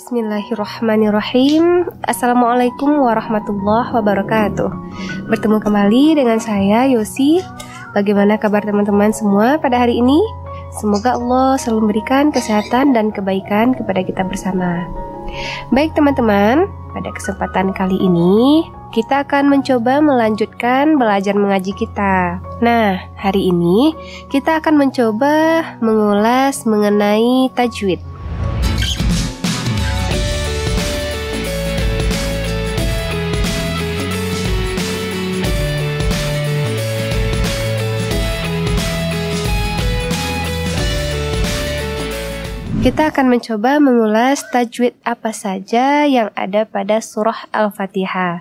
Bismillahirrahmanirrahim Assalamualaikum warahmatullahi wabarakatuh Bertemu kembali dengan saya Yosi Bagaimana kabar teman-teman semua pada hari ini? Semoga Allah selalu memberikan kesehatan dan kebaikan kepada kita bersama Baik teman-teman, pada kesempatan kali ini kita akan mencoba melanjutkan belajar mengaji kita. Nah, hari ini kita akan mencoba mengulas mengenai tajwid. Kita akan mencoba mengulas tajwid apa saja yang ada pada surah Al-Fatihah.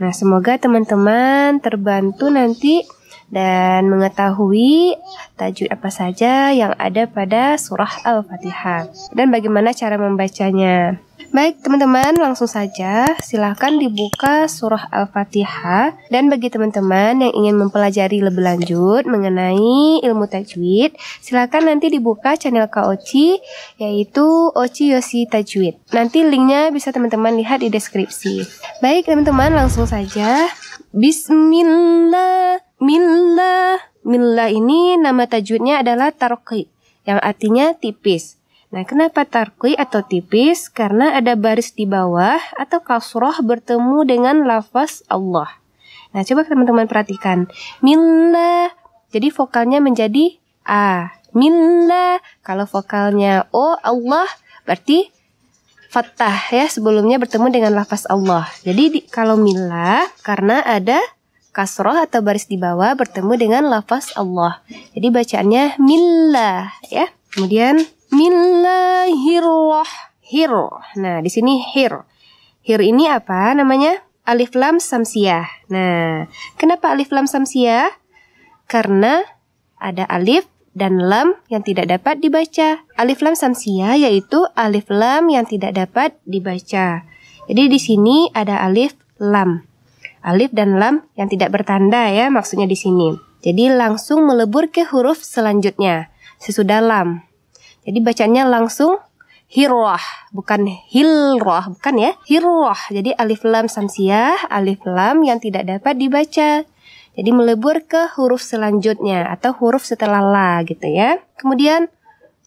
Nah, semoga teman-teman terbantu nanti dan mengetahui tajwid apa saja yang ada pada surah Al-Fatihah dan bagaimana cara membacanya. Baik teman-teman langsung saja silahkan dibuka surah Al-Fatihah dan bagi teman-teman yang ingin mempelajari lebih lanjut mengenai ilmu tajwid silahkan nanti dibuka channel Kak Oci yaitu Oci Yosi Tajwid. Nanti linknya bisa teman-teman lihat di deskripsi. Baik teman-teman langsung saja Bismillah Millah Millah ini nama tajwidnya adalah tarqi yang artinya tipis. Nah, kenapa tarqi atau tipis? Karena ada baris di bawah atau kasroh bertemu dengan lafaz Allah. Nah, coba teman-teman perhatikan. Millah. Jadi vokalnya menjadi A. Millah. Kalau vokalnya O, Allah, berarti fathah ya sebelumnya bertemu dengan lafaz Allah. Jadi di, kalau millah karena ada kasroh atau baris di bawah bertemu dengan lafaz Allah. Jadi bacaannya millah ya. Kemudian Bismillahirrahmanirrahim. Nah, di sini hir. Hir ini apa namanya? Alif lam samsiah. Nah, kenapa alif lam samsiah? Karena ada alif dan lam yang tidak dapat dibaca. Alif lam samsiah yaitu alif lam yang tidak dapat dibaca. Jadi di sini ada alif lam. Alif dan lam yang tidak bertanda ya maksudnya di sini. Jadi langsung melebur ke huruf selanjutnya sesudah lam. Jadi bacanya langsung hirwah, bukan hilroh, bukan ya. Hirwah. Jadi alif lam samsiah, alif lam yang tidak dapat dibaca. Jadi melebur ke huruf selanjutnya atau huruf setelah la gitu ya. Kemudian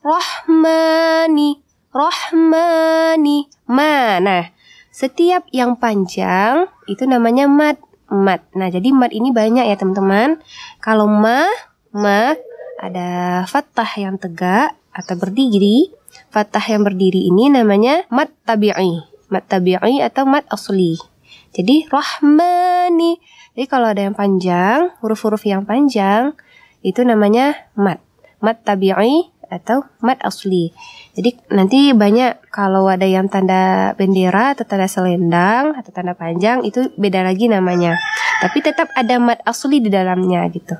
rohmani, rohmani, ma. Nah, setiap yang panjang itu namanya mat, mat. Nah, jadi mat ini banyak ya teman-teman. Kalau ma, ma ada fathah yang tegak, atau berdiri, fathah yang berdiri ini namanya mat tabi'i. Mat tabi'i atau mat asli. Jadi rahmani. Jadi kalau ada yang panjang, huruf-huruf yang panjang itu namanya mat. Mat tabi'i atau mat asli. Jadi nanti banyak kalau ada yang tanda bendera atau tanda selendang atau tanda panjang itu beda lagi namanya. Tapi tetap ada mat asli di dalamnya gitu.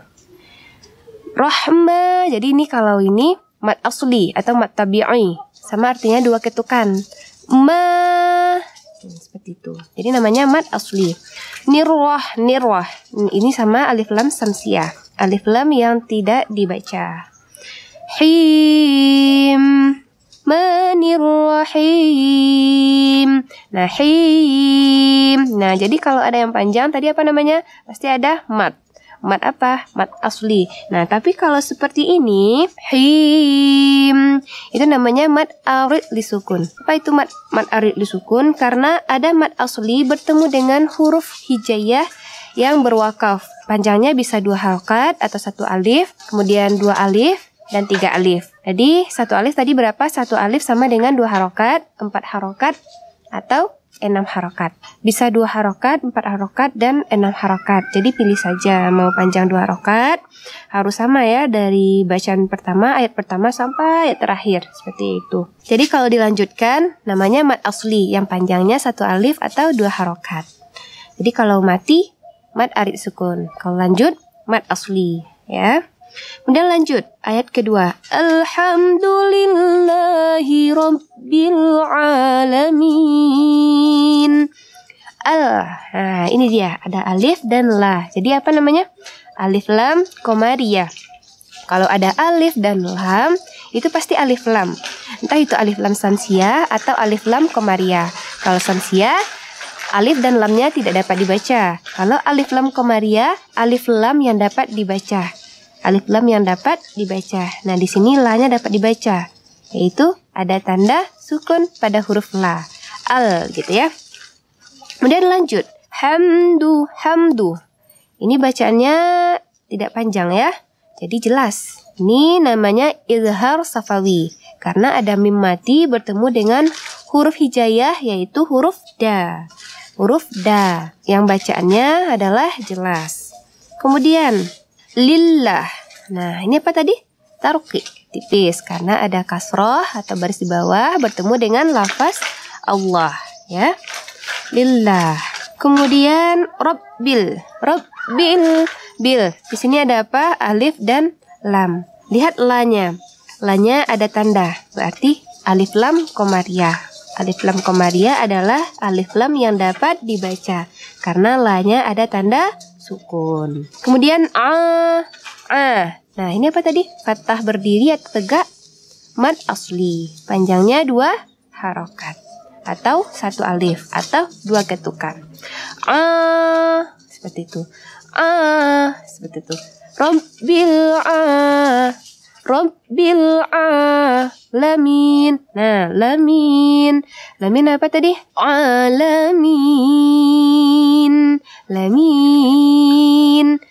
Rahma. Jadi ini kalau ini mat asli atau mat tabi'i. Sama artinya dua ketukan. Ma. Hmm, seperti itu. Jadi namanya mat asli. Nirwah nirwah. Ini sama alif lam samsiah alif lam yang tidak dibaca. Him manirrahim nah him nah jadi kalau ada yang panjang tadi apa namanya pasti ada mat mat apa? Mat asli. Nah, tapi kalau seperti ini, him, itu namanya mat arid disukun. Apa itu mat mat arid disukun? Karena ada mat asli bertemu dengan huruf hijayah yang berwakaf. Panjangnya bisa dua harokat atau satu alif, kemudian dua alif, dan tiga alif. Jadi satu alif tadi berapa? Satu alif sama dengan dua harokat, empat harokat, atau enam harokat. Bisa dua harokat, empat harokat, dan enam harokat. Jadi pilih saja mau panjang dua harokat. Harus sama ya dari bacaan pertama, ayat pertama sampai ayat terakhir. Seperti itu. Jadi kalau dilanjutkan namanya mat asli yang panjangnya satu alif atau dua harokat. Jadi kalau mati mat arid sukun. Kalau lanjut mat asli ya. Kemudian lanjut ayat kedua. Alhamdulillahi rabbil alamin. Al. Nah, ini dia ada alif dan la. Jadi apa namanya? Alif lam komaria. Kalau ada alif dan lam, itu pasti alif lam. Entah itu alif lam samsia atau alif lam komaria. Kalau samsia alif dan lamnya tidak dapat dibaca. Kalau alif lam komaria, alif lam yang dapat dibaca. Alif lam yang dapat dibaca. Nah, di sini la-nya dapat dibaca. Yaitu ada tanda sukun pada huruf la. Al gitu ya. Kemudian lanjut. Hamdu, hamdu. Ini bacaannya tidak panjang ya. Jadi jelas. Ini namanya izhar safawi karena ada mim mati bertemu dengan huruf hijayah yaitu huruf da. Huruf da yang bacaannya adalah jelas. Kemudian lillah. Nah, ini apa tadi? Tarqi tipis karena ada kasroh atau baris di bawah bertemu dengan lafaz Allah ya. Lillah. Kemudian Rabbil. Rabbil. Bil. Di sini ada apa? Alif dan lam. Lihat lanya. Lanya ada tanda. Berarti alif lam komaria. Alif lam komaria adalah alif lam yang dapat dibaca. Karena lanya ada tanda sukun. Kemudian a. A. Nah ini apa tadi? Fathah berdiri atau tegak. Mad asli. Panjangnya dua harokat. Atau satu alif. Atau dua ketukan. A. Seperti itu ah seperti itu Rabbil ah Rabbil alamin Nah lamin Lamin apa tadi? Alamin Lamin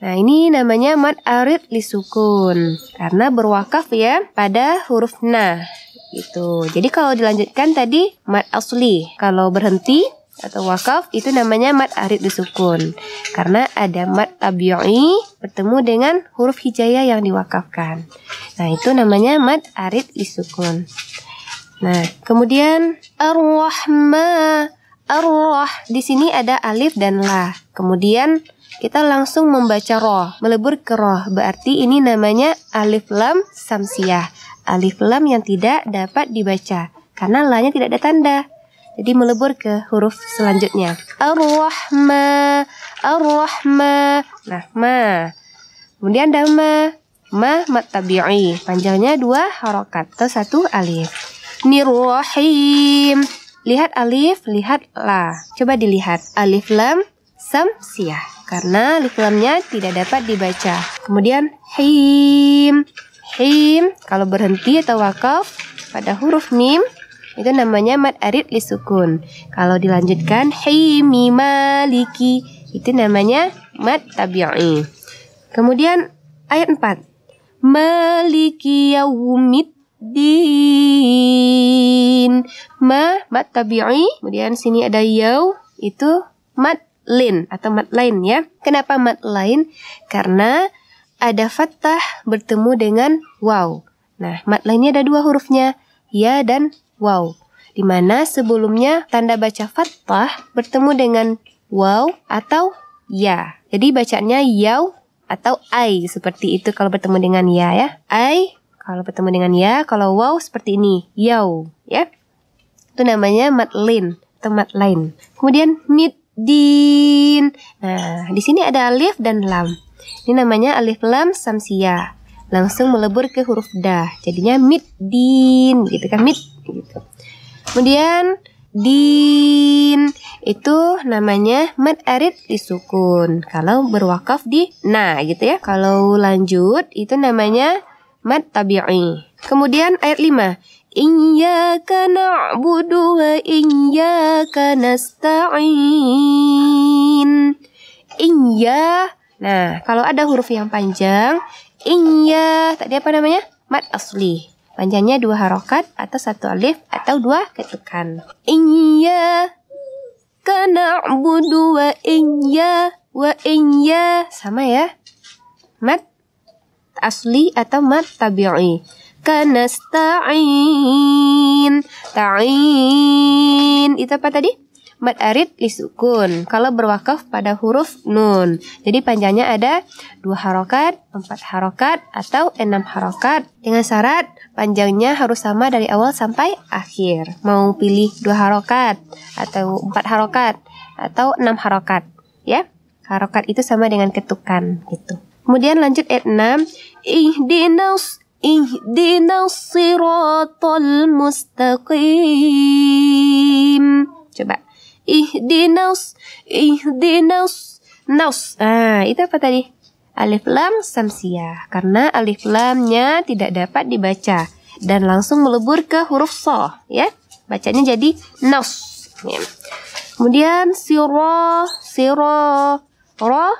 Nah ini namanya mad arid lisukun Karena berwakaf ya pada huruf na Gitu. Jadi kalau dilanjutkan tadi mad asli Kalau berhenti atau wakaf itu namanya mat arid disukun karena ada mat tabi'i bertemu dengan huruf hijayah yang diwakafkan. Nah, itu namanya mat arid disukun. Nah, kemudian ar-rahma ar-rah di sini ada alif dan la. Kemudian kita langsung membaca roh, melebur ke roh. Berarti ini namanya alif lam samsiah. Alif lam yang tidak dapat dibaca karena la-nya tidak ada tanda. Jadi melebur ke huruf selanjutnya. Ar-Rahma, Ar-Rahma. Nah, ma. Kemudian dama, ma mat tabi'i. Panjangnya dua harokat atau satu alif. Nirrahim. Lihat alif, lihat la. Coba dilihat. Alif lam samsiah. Karena alif lamnya tidak dapat dibaca. Kemudian him. Him kalau berhenti atau wakaf pada huruf mim itu namanya mad arid lisukun. Kalau dilanjutkan mi maliki itu namanya mad tabi'i. Kemudian ayat 4. Maliki yaumiddin. Ma mad tabi'i. Kemudian sini ada yau itu mad lin atau mad lain ya. Kenapa mad lain? Karena ada fathah bertemu dengan waw. Nah, mad lainnya ada dua hurufnya, ya dan wow. Di mana sebelumnya tanda baca fathah bertemu dengan wow atau ya. Jadi bacanya yau atau ai seperti itu kalau bertemu dengan ya ya. Ai kalau bertemu dengan ya, kalau wow seperti ini, yau ya. Itu namanya matlin atau mat lain. Kemudian din. Nah, di sini ada alif dan lam. Ini namanya alif lam samsia. Langsung melebur ke huruf da. Jadinya din gitu kan mid gitu. Kemudian din itu namanya mad arid disukun. Kalau berwakaf di na gitu ya. Kalau lanjut itu namanya mad tabi'i. Kemudian ayat 5. Iyyaka na'budu wa iyyaka nasta'in. Iyya. Nah, kalau ada huruf yang panjang, iyya tadi apa namanya? Mad asli. Panjangnya dua harokat atau satu alif atau dua ketukan. Iya karena budu wa iya wa iya sama ya. Mat asli atau mat tabi'i. Kanasta'in. Ta'in. Itu apa tadi? Mad arid disukun kalau berwakaf pada huruf nun. Jadi panjangnya ada dua harokat, empat harokat, atau enam harokat. Dengan syarat panjangnya harus sama dari awal sampai akhir. Mau pilih dua harokat, atau empat harokat, atau enam harokat. Ya, harokat itu sama dengan ketukan gitu. Kemudian lanjut ayat 6. Ihdinas Ihdina siratal mustaqim. Coba. Ihdinas, ihdinas, naus. Ah, itu apa tadi? Alif lam samsiah. Karena alif lamnya tidak dapat dibaca dan langsung melebur ke huruf so, ya. Bacanya jadi naus. Kemudian siro, siro, roh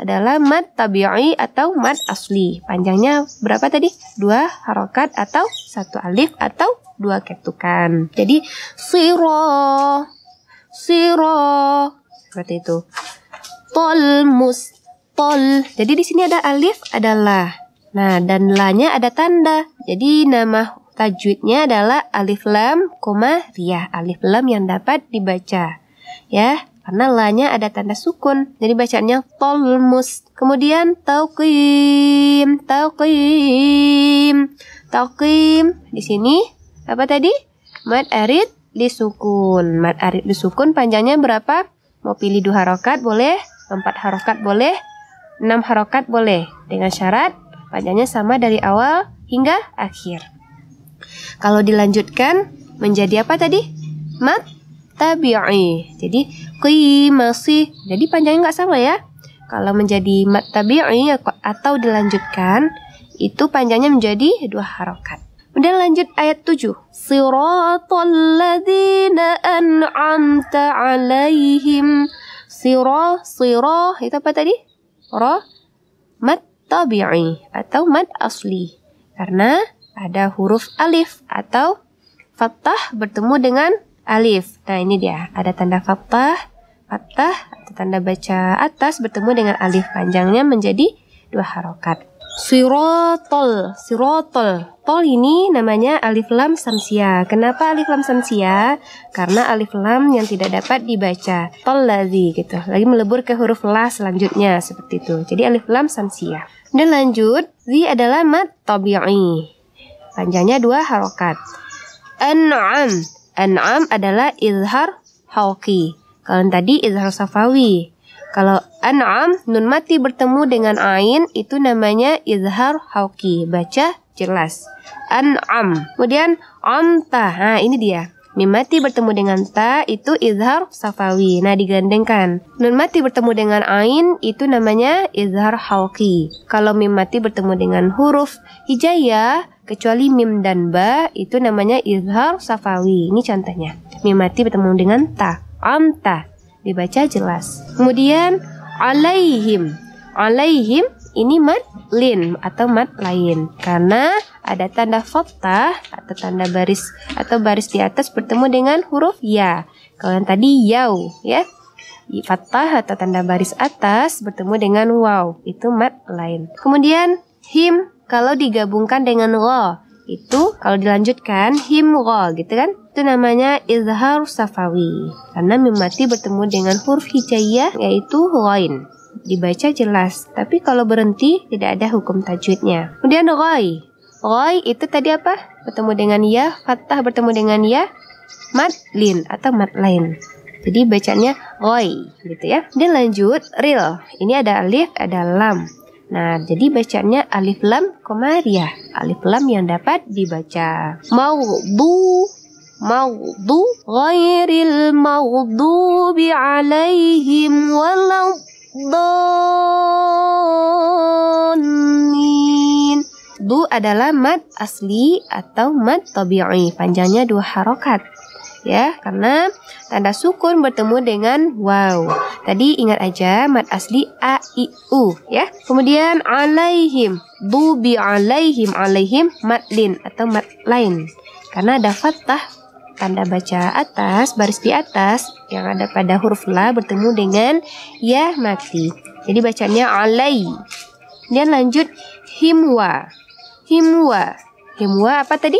adalah mad tabi'i atau mad asli. Panjangnya berapa tadi? Dua harokat atau satu alif atau dua ketukan. Jadi siro, siro seperti itu. Tol mus tol. Jadi di sini ada alif adalah. Nah, dan la-nya ada tanda. Jadi nama tajwidnya adalah alif lam, koma riyah. Alif lam yang dapat dibaca ya karena la-nya ada tanda sukun. Jadi bacaannya tolmus. Kemudian tauqim. Tauqim. Tauqim. Di sini apa tadi? Mad arid disukun mad arid disukun panjangnya berapa? Mau pilih dua harokat boleh empat harokat boleh enam harokat boleh. Dengan syarat panjangnya sama dari awal hingga akhir. Kalau dilanjutkan menjadi apa tadi? Mad tabi'i. Jadi qimasi. Jadi panjangnya nggak sama ya. Kalau menjadi mat tabi'i atau dilanjutkan itu panjangnya menjadi dua harokat. Kemudian lanjut ayat 7. Siratal ladzina an'amta alaihim. Sirah, sirah itu apa tadi? Ra mat tabi'i atau mat asli. Karena ada huruf alif atau fathah bertemu dengan alif. Nah, ini dia. Ada tanda fathah, fathah atau tanda baca atas bertemu dengan alif panjangnya menjadi dua harokat. Sirotol, sirotol. Tol ini namanya alif lam samsia. Kenapa alif lam samsia? Karena alif lam yang tidak dapat dibaca. Tol lazi gitu. Lagi melebur ke huruf la selanjutnya seperti itu. Jadi alif lam samsia. Dan lanjut, zi adalah mat tabi'i. Panjangnya dua harokat. An'am An'am adalah izhar hauki. Kalau tadi izhar safawi. Kalau an'am nun mati bertemu dengan ain itu namanya izhar hauki. Baca jelas. An'am. Kemudian amta. Nah, ini dia. Mim mati bertemu dengan ta itu izhar safawi. Nah, digandengkan. Nun mati bertemu dengan ain itu namanya izhar hauki. Kalau mim mati bertemu dengan huruf hijayah kecuali mim dan ba itu namanya izhar safawi. Ini contohnya. Mim mati bertemu dengan ta. Amta. Dibaca jelas. Kemudian alaihim. Alaihim ini mat lin atau mat lain karena ada tanda fathah atau tanda baris atau baris di atas bertemu dengan huruf ya. Kalau yang tadi yau ya. Fathah atau tanda baris atas bertemu dengan waw itu mat lain. Kemudian him kalau digabungkan dengan lo itu kalau dilanjutkan him lo gitu kan itu namanya izhar safawi karena mimati bertemu dengan huruf hijaiyah yaitu loin dibaca jelas. Tapi kalau berhenti tidak ada hukum tajwidnya. Kemudian roi roi itu tadi apa? Bertemu dengan ya fathah bertemu dengan ya mat lin atau mat lain jadi bacanya roi gitu ya. Dan lanjut real ini ada alif ada lam. Nah, jadi bacanya alif lam komariah. Alif lam yang dapat dibaca. Maudhu maudhu ghairil maghdubi alaihim waladhdallin. Du adalah mad asli atau mad tabi'i. Panjangnya dua harokat ya karena tanda sukun bertemu dengan wow. Tadi ingat aja mat asli a i u ya. Kemudian alaihim bu bi alaihim alaihim matlin atau mat lain. Karena ada fathah tanda baca atas baris di atas yang ada pada huruf la bertemu dengan ya mati. Jadi bacanya alai. Dan lanjut himwa. Himwa. Himwa apa tadi?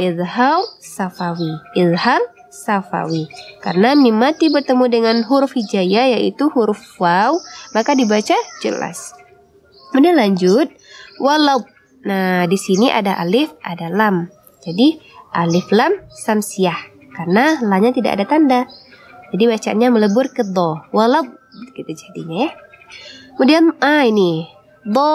Izhar safawi. Izhar Safawi. Karena mim mati bertemu dengan huruf hijayah yaitu huruf waw, maka dibaca jelas. Kemudian lanjut walau. Nah, di sini ada alif, ada lam. Jadi alif lam samsiah karena lanya tidak ada tanda. Jadi bacanya melebur ke do. Walau gitu jadinya ya. Kemudian ah ini do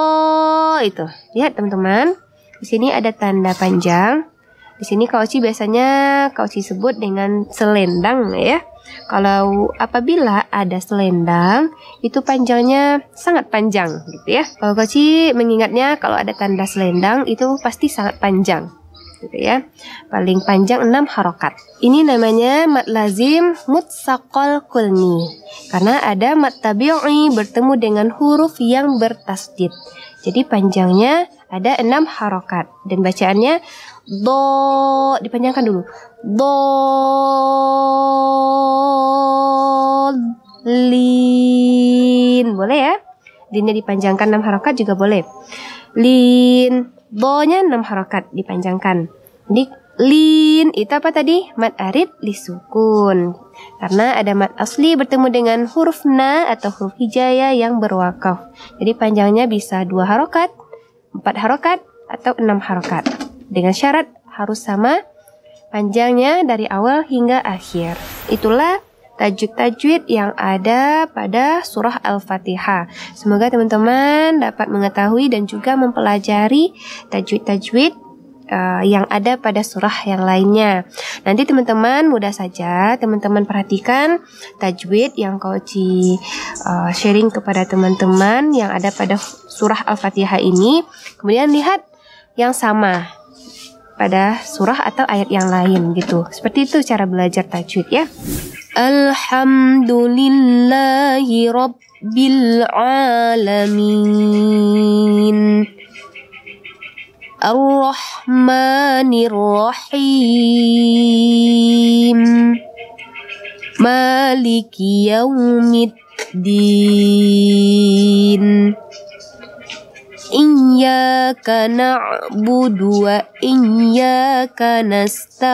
itu. Lihat teman-teman. Di sini ada tanda panjang. Di sini kauci biasanya kauci sebut dengan selendang ya. Kalau apabila ada selendang, itu panjangnya sangat panjang gitu ya. Kalau kauci mengingatnya kalau ada tanda selendang itu pasti sangat panjang gitu ya. Paling panjang 6 harokat. Ini namanya mat lazim mutsaqal kulni. Karena ada mat tabi'i bertemu dengan huruf yang bertasdid. Jadi panjangnya ada 6 harokat dan bacaannya do dipanjangkan dulu. Do lin. Boleh ya? Linnya dipanjangkan 6 harokat juga boleh. Lin Bo-nya 6 harokat dipanjangkan. Jadi lin itu apa tadi? Mat arid lisukun. Karena ada mat asli bertemu dengan huruf na atau huruf hijaya yang berwakaf. Jadi panjangnya bisa dua harokat, empat harokat, atau enam harokat. Dengan syarat harus sama panjangnya dari awal hingga akhir. Itulah tajwid-tajwid yang ada pada surah Al-Fatihah. Semoga teman-teman dapat mengetahui dan juga mempelajari tajwid-tajwid uh, yang ada pada surah yang lainnya. Nanti teman-teman mudah saja teman-teman perhatikan tajwid yang Koci uh, sharing kepada teman-teman yang ada pada surah Al-Fatihah ini. Kemudian lihat yang sama pada surah atau ayat yang lain gitu. Seperti itu cara belajar tajwid ya. Alhamdulillahi Rabbil Alamin. Ar-Rahmanir Rahim Maliki Yawmiddin Iyyaka na'budu wa iyyaka nasta'in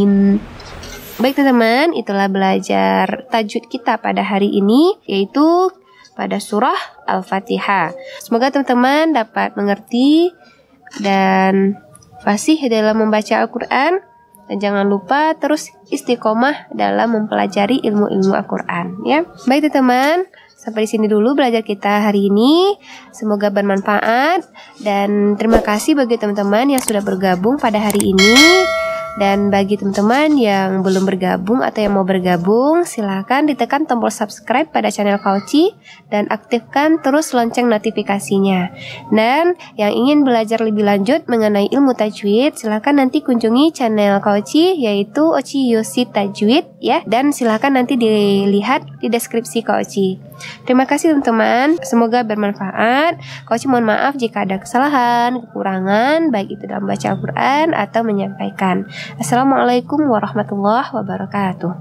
Baik teman-teman, itulah belajar tajwid kita pada hari ini yaitu pada surah Al-Fatihah. Semoga teman-teman dapat mengerti dan fasih dalam membaca Al-Quran dan jangan lupa terus istiqomah dalam mempelajari ilmu-ilmu Al-Quran ya. Baik teman-teman, Sampai di sini dulu belajar kita hari ini. Semoga bermanfaat dan terima kasih bagi teman-teman yang sudah bergabung pada hari ini. Dan bagi teman-teman yang belum bergabung atau yang mau bergabung, silahkan ditekan tombol subscribe pada channel Kauci dan aktifkan terus lonceng notifikasinya. Dan yang ingin belajar lebih lanjut mengenai ilmu tajwid, silahkan nanti kunjungi channel Kauci yaitu Oci Yosi Tajwid ya. Dan silahkan nanti dilihat di deskripsi Kauci. Terima kasih teman-teman, semoga bermanfaat. Kauci mohon maaf jika ada kesalahan, kekurangan, baik itu dalam baca Al-Quran atau menyampaikan. Assalamualaikum warahmatullahi wabarakatuh.